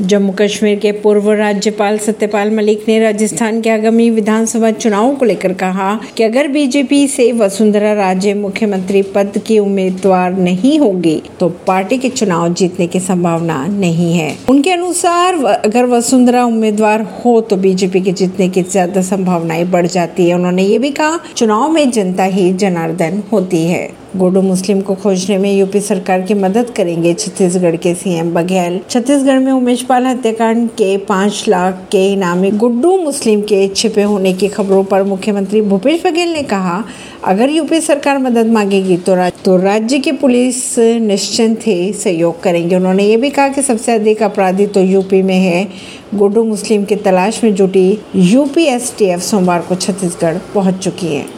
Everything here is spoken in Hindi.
जम्मू कश्मीर के पूर्व राज्यपाल सत्यपाल मलिक ने राजस्थान के आगामी विधानसभा चुनावों को लेकर कहा कि अगर बीजेपी से वसुंधरा राजे मुख्यमंत्री पद की उम्मीदवार नहीं होगी तो पार्टी के चुनाव जीतने की संभावना नहीं है। उनके अनुसार अगर वसुंधरा उम्मीदवार हो तो बीजेपी के जीतने की ज़्यादा संभावनाएँ बढ़ जाती है। उन्होंने ये भी कहा, चुनाव में जनता ही जनार्दन होती है। गोडो मुस्लिम को खोजने में यूपी सरकार की मदद करेंगे छत्तीसगढ़ के सीएम बघेल। छत्तीसगढ़ में उमेश पाल हत्याकांड के पाँच लाख के इनामी गुड्डू मुस्लिम के छिपे होने की खबरों पर मुख्यमंत्री भूपेश बघेल ने कहा अगर यूपी सरकार मदद मांगेगी तो, राज, तो राज्य की पुलिस निश्चिंत ही सहयोग करेंगे। उन्होंने ये भी कहा कि सबसे अधिक अपराधी तो यूपी में है। गुड्डू मुस्लिम की तलाश में जुटी यूपी एसटीएफ सोमवार को छत्तीसगढ़ पहुँच चुकी है।